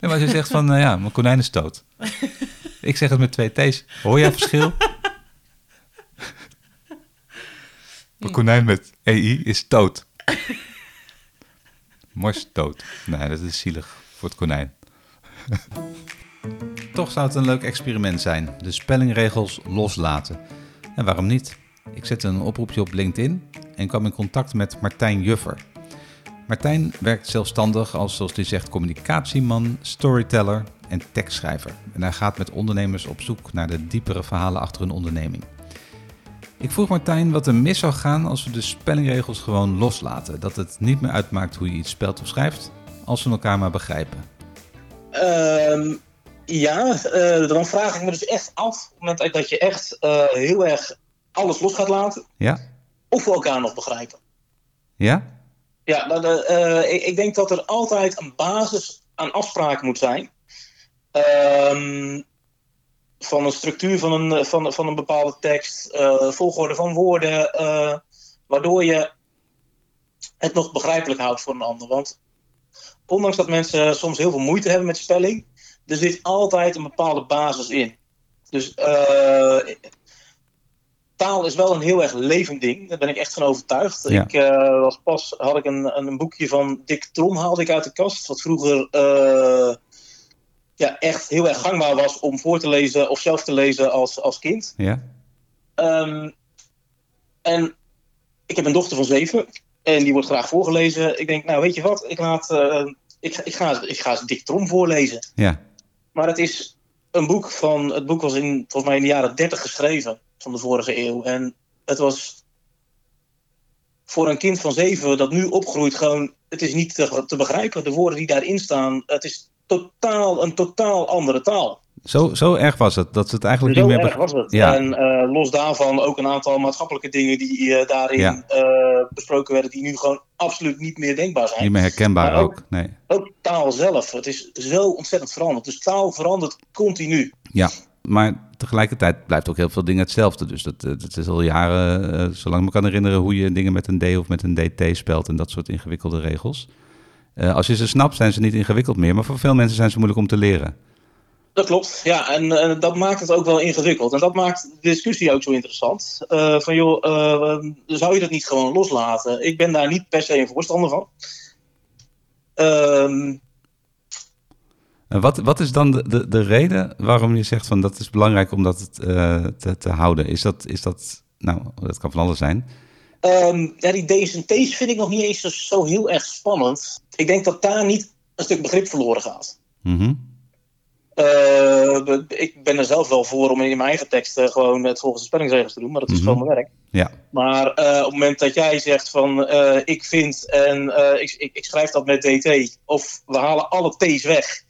Nee, maar als je zegt van, ja, mijn konijn is dood. Ik zeg het met twee T's. Hoor jij het verschil? Mijn konijn met EI is dood. *laughs* Mors dood. Nee, dat is zielig voor het konijn. *laughs* Toch zou het een leuk experiment zijn. De spellingregels loslaten. En waarom niet? Ik zette een oproepje op LinkedIn en kwam in contact met Martijn Juffer. Martijn werkt zelfstandig als, zoals hij zegt, communicatieman, storyteller en tekstschrijver. En hij gaat met ondernemers op zoek naar de diepere verhalen achter hun onderneming. Ik vroeg Martijn wat er mis zou gaan als we de spellingregels gewoon loslaten. Dat het niet meer uitmaakt hoe je iets spelt of schrijft, als we elkaar maar begrijpen. Ehm, ja, eh, dan vraag ik me dus echt af, op het moment dat je echt eh, heel erg alles los gaat laten, Ja? of we elkaar nog begrijpen. Ja? Ja, eh, ik, ik denk dat er altijd een basis aan afspraak moet zijn. Ehm, van een structuur van een, van, van een bepaalde tekst, eh, volgorde van woorden, eh, waardoor je het nog begrijpelijk houdt voor een ander. Want ondanks dat mensen soms heel veel moeite hebben met spelling, er zit altijd een bepaalde basis in. Dus eh, taal is wel een heel erg levend ding. Daar ben ik echt van overtuigd. Ja. Ik eh, was pas had ik een, een boekje van Dick Trom haalde ik uit de kast, wat vroeger eh, ja, echt heel erg gangbaar was om voor te lezen of zelf te lezen als, als kind. Ja? Ehm, en ik heb een dochter van zeven en die wordt graag voorgelezen. Ik denk, nou weet je wat, ik, laat, eh, ik, ik, ga, ik ga eens Dick Trom voorlezen. Ja? Maar het is een boek van. Het boek was in, volgens mij in de jaren 30 geschreven van de vorige eeuw. En het was voor een kind van zeven dat nu opgroeit gewoon. Het is niet te, te begrijpen. De woorden die daarin staan. Het is totaal een totaal andere taal. Zo, zo erg was het, dat ze het eigenlijk Zo niet meer... erg was het. Ja. En eh, los daarvan ook een aantal maatschappelijke dingen die eh, daarin Ja. eh, besproken werden, die nu gewoon absoluut niet meer denkbaar zijn. Niet meer herkenbaar ook- ook. Nee. Ook taal zelf. Het is zo ontzettend veranderd. Dus taal verandert continu. Ja, maar tegelijkertijd blijft ook heel veel dingen hetzelfde. Dus dat, dat is al jaren, zolang ik me kan herinneren, hoe je dingen met een D of met een DT spelt en dat soort ingewikkelde regels. Eh, als je ze snapt, zijn ze niet ingewikkeld meer, maar voor veel mensen zijn ze moeilijk om te leren. Dat klopt, ja, en eh, dat maakt het ook wel ingewikkeld. En dat maakt de discussie ook zo interessant. Eh, van joh, zou je dat niet gewoon loslaten? Ik ben daar niet per se een voorstander van. En wat, wat is dan de, de, de reden waarom je zegt van dat is belangrijk om dat te, te houden? Is dat, is dat, nou, dat kan van alles zijn. Ehm, ja, die D's en T's vind ik nog niet eens zo, zo heel erg spannend. Ik denk dat daar niet een stuk begrip verloren gaat. Mhm. Eh, ik ben er zelf wel voor om in mijn eigen teksten gewoon het volgens de spellingsregels te doen, maar dat is Mhm. gewoon mijn werk. Ja, Maar eh, op het moment dat jij zegt van eh, ik vind en ik, ik, ik schrijf dat met DT, of we halen alle T's weg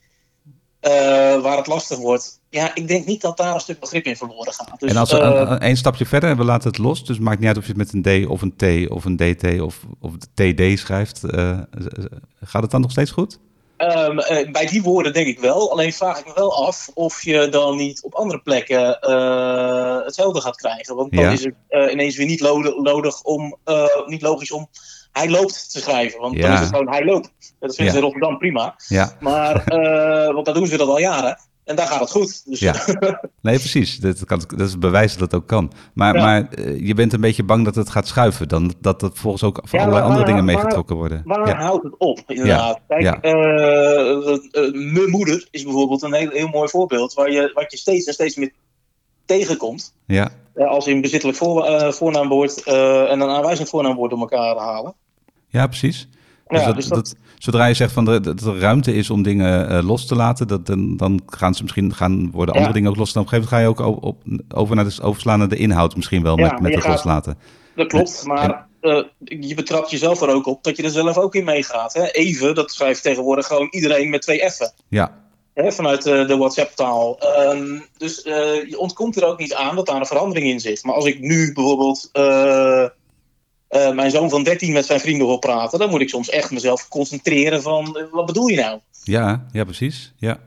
eh, waar het lastig wordt. Ja, ik denk niet dat daar een stuk begrip in verloren gaat. Dus, en als we eh, een, een- een stapje verder en we laten het los, dus het maakt niet uit of je het met een D of een T of een DT of, of TD schrijft, eh, gaat het dan nog steeds goed? ehm, eh, bij die woorden denk ik wel. Alleen vraag ik me wel af of je dan niet op andere plekken eh, hetzelfde gaat krijgen. Want dan Ja. is het eh, ineens weer niet, nodig om, eh, niet logisch om hij loopt te schrijven. Want dan Ja. is het gewoon hij loopt. Dat vinden ze in Rotterdam prima. Maar, *laughs* eh, want daar doen ze dat al jaren. En daar gaat het goed. Dus, Ja. *laughs* Nee, precies. Dat, kan, dat is bewijs dat het ook kan. Maar, Ja. maar eh, je bent een beetje bang dat het gaat schuiven. Dan, dat het volgens ook van Ja, allerlei maar andere dingen meegetrokken worden. Waar Ja, houdt het op, inderdaad? Kijk, eh, mijn moeder is bijvoorbeeld een heel, heel mooi voorbeeld... Waar je, wat je steeds en steeds meer tegenkomt. ja, als je een bezittelijk voor, voornaamwoord en een aanwijzend voornaamwoord door elkaar halen. Ja, precies. Dus, Ja, dat, dus dat- dat- zodra je zegt van de- dat er ruimte is om dingen eh, los te laten, dat, dan, dan gaan ze misschien gaan worden andere Ja. dingen ook los. Dan op een gegeven moment ga je ook op, over naar de, overslaan naar de inhoud misschien wel Ja, met, met het gaat- loslaten. Dat klopt, maar eh, je betrapt jezelf er ook op dat je er zelf ook in meegaat. Hè? Even, dat schrijft tegenwoordig gewoon iedereen met twee F'en. Ja, Hè, vanuit de WhatsApp-taal. Ehm, dus eh, je ontkomt er ook niet aan dat daar een verandering in zit. Maar als ik nu bijvoorbeeld eh, eh, mijn zoon van 13 met zijn vrienden wil praten, dan moet ik soms echt mezelf concentreren van eh, wat bedoel je nou? ja, ja precies. Ja.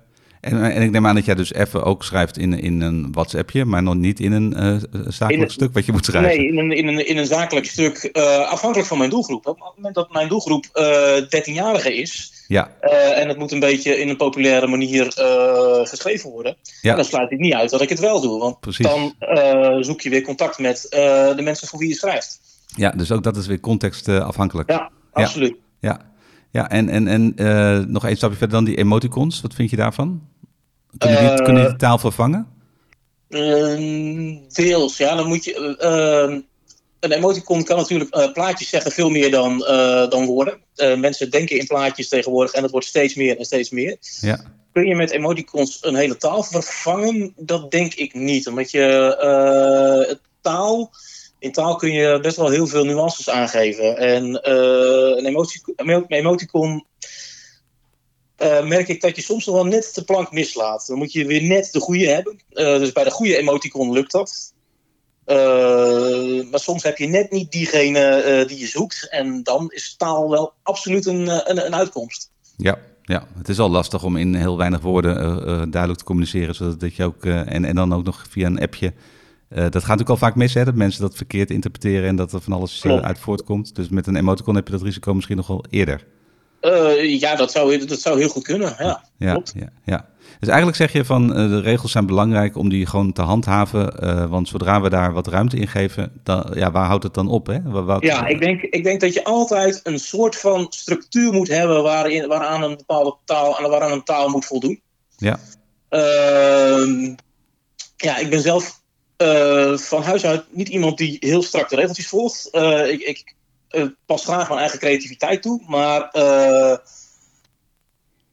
En, en ik neem aan dat jij dus even ook schrijft in, in een WhatsAppje, maar nog niet in een eh, zakelijk In stuk wat je moet schrijven. Nee, in een, in een, in een zakelijk stuk, eh, afhankelijk van mijn doelgroep. Op het moment dat mijn doelgroep eh 13-jarige is, Ja, eh, en het moet een beetje in een populaire manier eh, geschreven worden, Ja. dan sluit ik niet uit dat ik het wel doe. Want Precies. dan eh, zoek je weer contact met eh, de mensen voor wie je schrijft. Ja, dus ook dat is weer contextafhankelijk. Ja, absoluut. Ja, ja en, en, en eh, nog één stapje verder dan die emoticons. Wat vind je daarvan? Kunnen die, Eh, kunnen die de taal vervangen? Ehm, deels, ja. Dan moet je, eh, ehm, een emoticon kan natuurlijk eh, plaatjes zeggen veel meer dan, dan woorden. Mensen denken in plaatjes tegenwoordig en het wordt steeds meer en steeds meer. Ja, Kun je met emoticons een hele taal vervangen? Dat denk ik niet. Omdat je taal. In taal kun je best wel heel veel nuances aangeven. En eh, een emotie, emo- emoticon. eh, merk ik dat je soms nog wel net de plank mislaat. Dan moet je weer net de goede hebben. Eh, dus bij de goede emoticon lukt dat. Maar soms heb je net niet diegene die je zoekt. En dan is taal wel absoluut een, een, een uitkomst. ja, ja. Het is al lastig om in heel weinig woorden duidelijk te communiceren. Zodat dat je ook, en, en dan ook nog via een appje. Eh, dat gaat natuurlijk al vaak mis, hè, dat mensen dat verkeerd interpreteren en dat er van alles eh, uit voortkomt. Dus met een emoticon heb je dat risico misschien nog wel eerder. Eh, ja, dat zou, dat zou heel goed kunnen. Ja, Ja, klopt. ja, ja. Dus eigenlijk zeg je van de regels zijn belangrijk om die gewoon te handhaven. want zodra we daar wat ruimte in geven, dan, ja, waar houdt het dan op? Hè? Wat- Ja, ik denk, ik denk dat je altijd een soort van structuur moet hebben waarin, waaraan een bepaalde taal, aan waaraan een taal moet voldoen. Ja, Ehm, ja, ik ben zelf eh, van huis uit niet iemand die heel strak de regeltjes volgt. Eh, ik ik eh, pas graag mijn eigen creativiteit toe, maar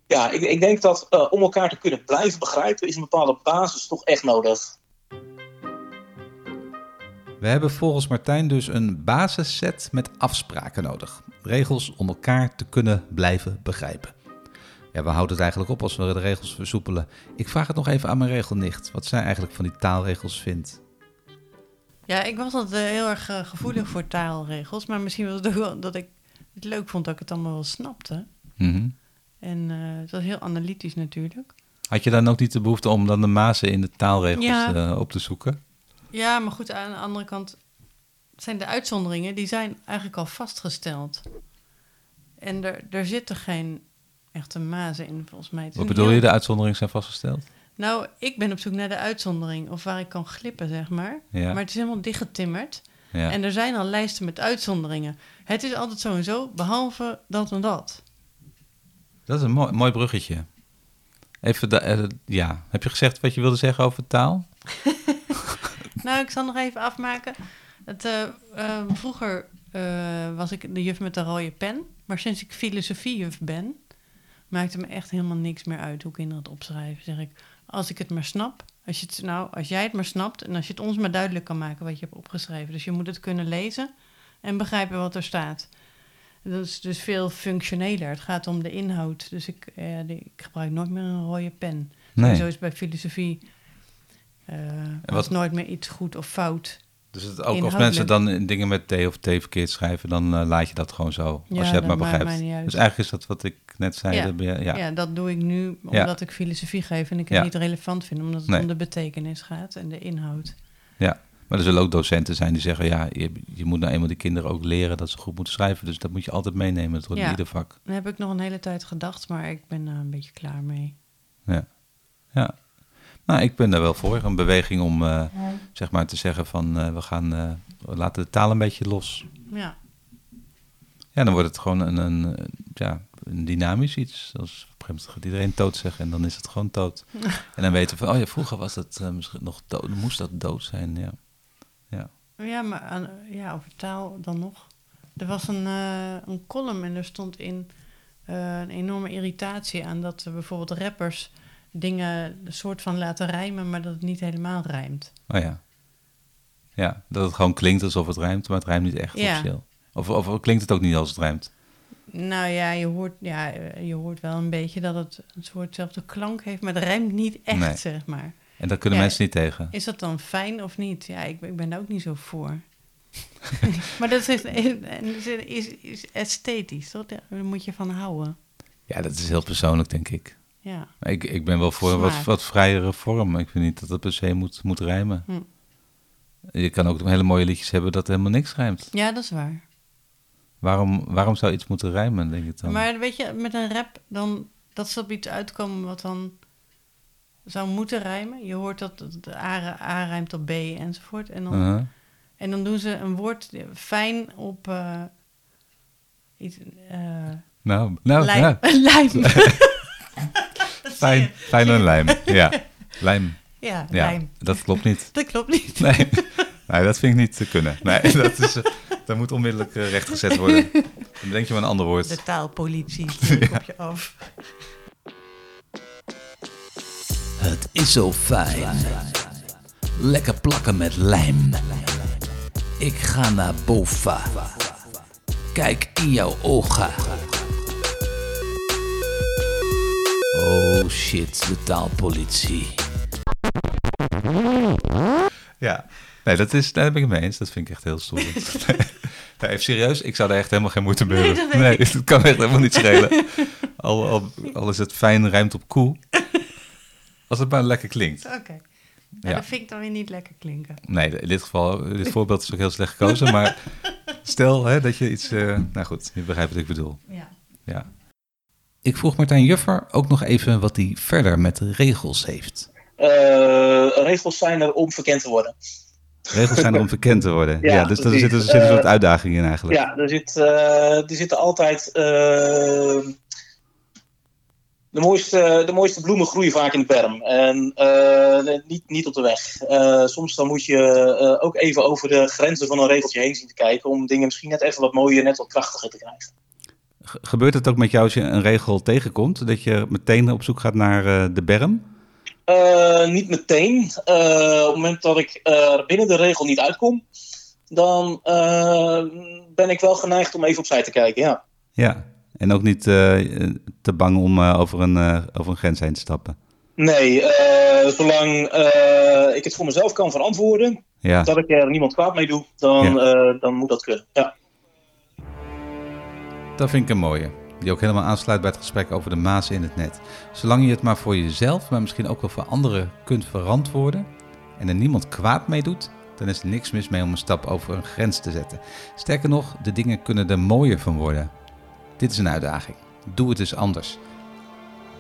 ja, ik, ik denk dat om elkaar te kunnen blijven begrijpen, is een bepaalde basis toch echt nodig. We hebben volgens Martijn dus een basisset met afspraken nodig. Regels om elkaar te kunnen blijven begrijpen. Ja, we houden het eigenlijk op als we de regels versoepelen. Ik vraag het nog even aan mijn regelnicht. Wat zij eigenlijk van die taalregels vindt. Ja, ik was altijd eh, heel erg eh, gevoelig voor taalregels. Maar misschien was het ook wel dat ik het leuk vond dat ik het allemaal wel snapte. Mhm. En eh, het was heel analytisch natuurlijk. Had je dan ook niet de behoefte om dan de mazen in de taalregels Ja. op te zoeken? Ja, maar goed, aan de andere kant zijn de uitzonderingen, die zijn eigenlijk al vastgesteld. En er, er zitten geen echte mazen in, volgens mij. Wat een bedoel heel- je, de uitzonderingen zijn vastgesteld? Nou, ik ben op zoek naar de uitzondering, of waar ik kan glippen, zeg maar. Ja. Maar het is helemaal dichtgetimmerd. Ja. En er zijn al lijsten met uitzonderingen. Het is altijd zo en zo, behalve dat en dat. Dat is een mooi, mooi bruggetje. Even, de, eh, ja. Heb je gezegd wat je wilde zeggen over taal? *laughs* Nou, ik zal nog even afmaken. Het, eh, eh, vroeger eh, was ik de juf met de rode pen. Maar sinds ik filosofiejuf ben, maakt het me echt helemaal niks meer uit hoe kinderen het opschrijven. Zeg ik, als ik het maar snap. Als, je het, nou, als jij het maar snapt en als je het ons maar duidelijk kan maken wat je hebt opgeschreven. Dus je moet het kunnen lezen en begrijpen wat er staat. Dat is dus veel functioneler. Het gaat om de inhoud. Dus ik, eh, ik gebruik nooit meer een rode pen. Nee. Zo is bij filosofie. eh was wat- nooit meer iets goed of fout. Dus het, ook als mensen dan dingen met T of T verkeerd schrijven, dan eh, laat je dat gewoon zo. Ja, als je het maar begrijpt. mij niet uit. Dus eigenlijk is dat wat ik net zei. Ja. dat ja. Ja. dat doe ik nu omdat ik filosofie geef en ik het niet relevant vind, omdat het Nee. om de betekenis gaat en de inhoud. ja. Maar er zullen ook docenten zijn die zeggen, ja, je, je moet nou eenmaal die kinderen ook leren dat ze goed moeten schrijven. Dus dat moet je altijd meenemen door Ja. in ieder vak. Daar heb ik nog een hele tijd gedacht, maar ik ben daar een beetje klaar mee. Ja. Ja. Nou, ik ben er wel voor. Een beweging om eh, zeg maar te zeggen van eh, we gaan eh, we laten de taal een beetje los. Ja. Ja, dan wordt het gewoon een, een, ja, een dynamisch iets. Als op een gegeven moment gaat iedereen dood zeggen en dan is het gewoon dood. *laughs* en dan weten we van, oh ja, vroeger was dat misschien nog dood, moest dat dood zijn. Ja. Ja. Ja, maar ja, over taal dan nog. Er was een, een column en er stond in een enorme irritatie aan dat bijvoorbeeld rappers dingen een soort van laten rijmen, maar dat het niet helemaal rijmt. Oh ja. Ja, dat het gewoon klinkt alsof het rijmt, maar het rijmt niet echt Ja. officieel. Of, of klinkt het ook niet als het rijmt? Nou ja, je hoort, ja, je hoort wel een beetje dat het een soortzelfde klank heeft, maar het rijmt niet echt, Nee. zeg maar. En daar kunnen Ja. mensen niet tegen. Is dat dan fijn of niet? Ja, ik, ben- ik ben daar ook niet zo voor. *laughs* maar dat is, is esthetisch, toch? Daar moet je van houden. Ja, dat is heel persoonlijk, denk ik. Ja. Ik, ik ben wel voor een wat, wat vrijere vorm. Ik vind niet dat het per se moet, moet rijmen. Hm. Je kan ook hele mooie liedjes hebben dat helemaal niks rijmt. ja, dat is waar. Waarom, waarom zou iets moeten rijmen, denk ik dan? Maar weet je, met een rap, dan, dat zal op iets uitkomen wat dan zou moeten rijmen. Je hoort dat het A, A rijmt op B enzovoort. En dan, Uh-huh. en dan doen ze een woord fijn op eh, iets... eh Nou, nou lijm. ja, *laughs* lijm. *laughs* Fijn, fijn en lijm. Ja, *laughs* lijm. Ja, Ja, lijm. dat klopt niet. *laughs* Dat klopt niet. Nee, nee dat vind ik niet te kunnen. Nee, *laughs* dat, is, eh, dat moet onmiddellijk eh, rechtgezet worden. Dan denk je maar een ander woord. De taalpolitie ja. op je af. Het is zo fijn. Lekker plakken met lijm. Ik ga naar boven. Kijk in jouw ogen. Oh shit, de taalpolitie. Ja, nee, dat is, daar ben ik het mee eens. Dat vind ik echt heel stoer. *laughs* *laughs* nee, even serieus, ik zou daar echt helemaal geen moeite mee Nee, hebben. Nee, ik. dat kan echt helemaal niet schelen. Al, al, al is het fijn rijmt op koe. Als het maar lekker klinkt. Oké. Ja. Ja. Dat vind ik dan weer niet lekker klinken. Nee, in dit geval, dit voorbeeld is ook heel slecht gekozen. Maar *laughs* stel hè, dat je iets... eh, nou goed, je begrijpt wat ik bedoel. Ja. Ja. Ik vroeg Martijn Juffer ook nog even wat hij verder met de regels heeft. Eh, regels zijn er om verkend te worden. Regels zijn er om bekend te worden. *laughs* Ja, Ja, dus daar precies. zit, er zit een Eh, soort uitdaging in eigenlijk. Ja, er, zit, eh, er zitten altijd. eh, de, mooiste, de mooiste bloemen groeien vaak in de berm. En eh, niet, niet op de weg. Eh, soms dan moet je eh, ook even over de grenzen van een regeltje heen zien te kijken. Om dingen misschien net even wat mooier, net wat krachtiger te krijgen. Ge- Gebeurt het ook met jou als je een regel tegenkomt, dat je meteen op zoek gaat naar eh, de berm? Eh, niet meteen. Eh, op het moment dat ik er binnen de regel niet uitkom, dan ben ik wel geneigd om even opzij te kijken. Ja. Ja. En ook niet te bang om over, een, over een grens heen te stappen. Nee, zolang ik het voor mezelf kan verantwoorden, Ja, dat ik er niemand kwaad mee doe, dan, Ja. dan moet dat kunnen. Ja. Dat vind ik een mooie. Die ook helemaal aansluit bij het gesprek over de maas in het net. Zolang je het maar voor jezelf, maar misschien ook wel voor anderen kunt verantwoorden en er niemand kwaad mee doet, dan is er niks mis mee om een stap over een grens te zetten. Sterker nog, de dingen kunnen er mooier van worden. Dit is een uitdaging. Doe het dus anders.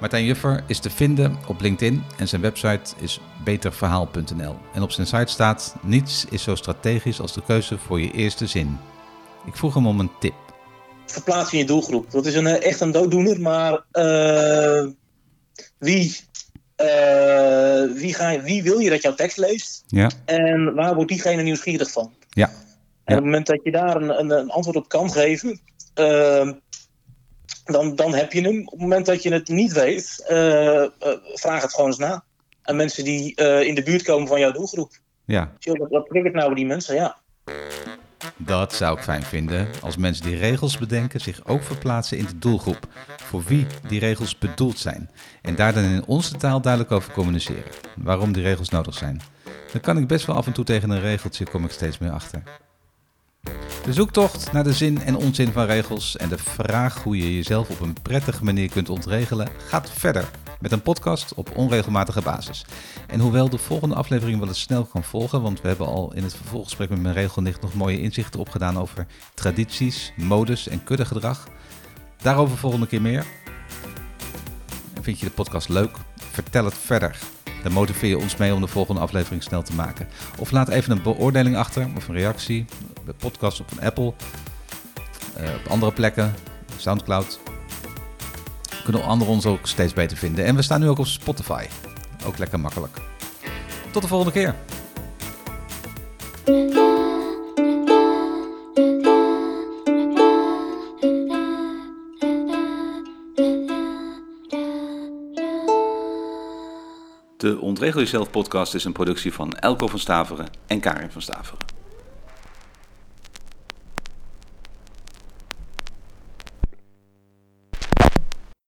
Martijn Juffer is te vinden op LinkedIn en zijn website is beterverhaal.nl. En op zijn site staat: Niets is zo strategisch als de keuze voor je eerste zin. Ik vroeg hem om een tip. Verplaats in je doelgroep. Dat is een, eh, echt een dooddoener, maar eh, wie, eh, wie, ga wie wil je dat jouw tekst leest Ja, en waar wordt diegene nieuwsgierig van? ja, En Ja. op het moment dat je daar een, een, een antwoord op kan geven, eh, dan, dan heb je hem. Op het moment dat je het niet weet, vraag het gewoon eens na. Aan mensen die in de buurt komen van jouw doelgroep. ja. Wat, wat triggert nou bij die mensen? Ja. Dat zou ik fijn vinden als mensen die regels bedenken zich ook verplaatsen in de doelgroep. Voor wie die regels bedoeld zijn. En daar dan in onze taal duidelijk over communiceren. Waarom die regels nodig zijn. Dan kan ik best wel af en toe tegen een regeltje kom ik steeds meer achter. De zoektocht naar de zin en onzin van regels en de vraag hoe je jezelf op een prettige manier kunt ontregelen gaat verder met een podcast op onregelmatige basis. En hoewel de volgende aflevering wel eens snel kan volgen, want we hebben al in het vervolggesprek met mijn regelnicht nog mooie inzichten opgedaan over tradities, modes en kuddegedrag. Daarover volgende keer meer. Vind je de podcast leuk? Vertel het verder. Dan motiveer je ons mee om de volgende aflevering snel te maken. Of laat even een beoordeling achter of een reactie. Bij podcast op een Apple. eh, op andere plekken. Soundcloud. Kunnen anderen ons ook steeds beter vinden. En we staan nu ook op Spotify. Ook lekker makkelijk. Tot de volgende keer. De Ontregel Jezelf podcast is een productie van Elko van Staveren en Karin van Staveren.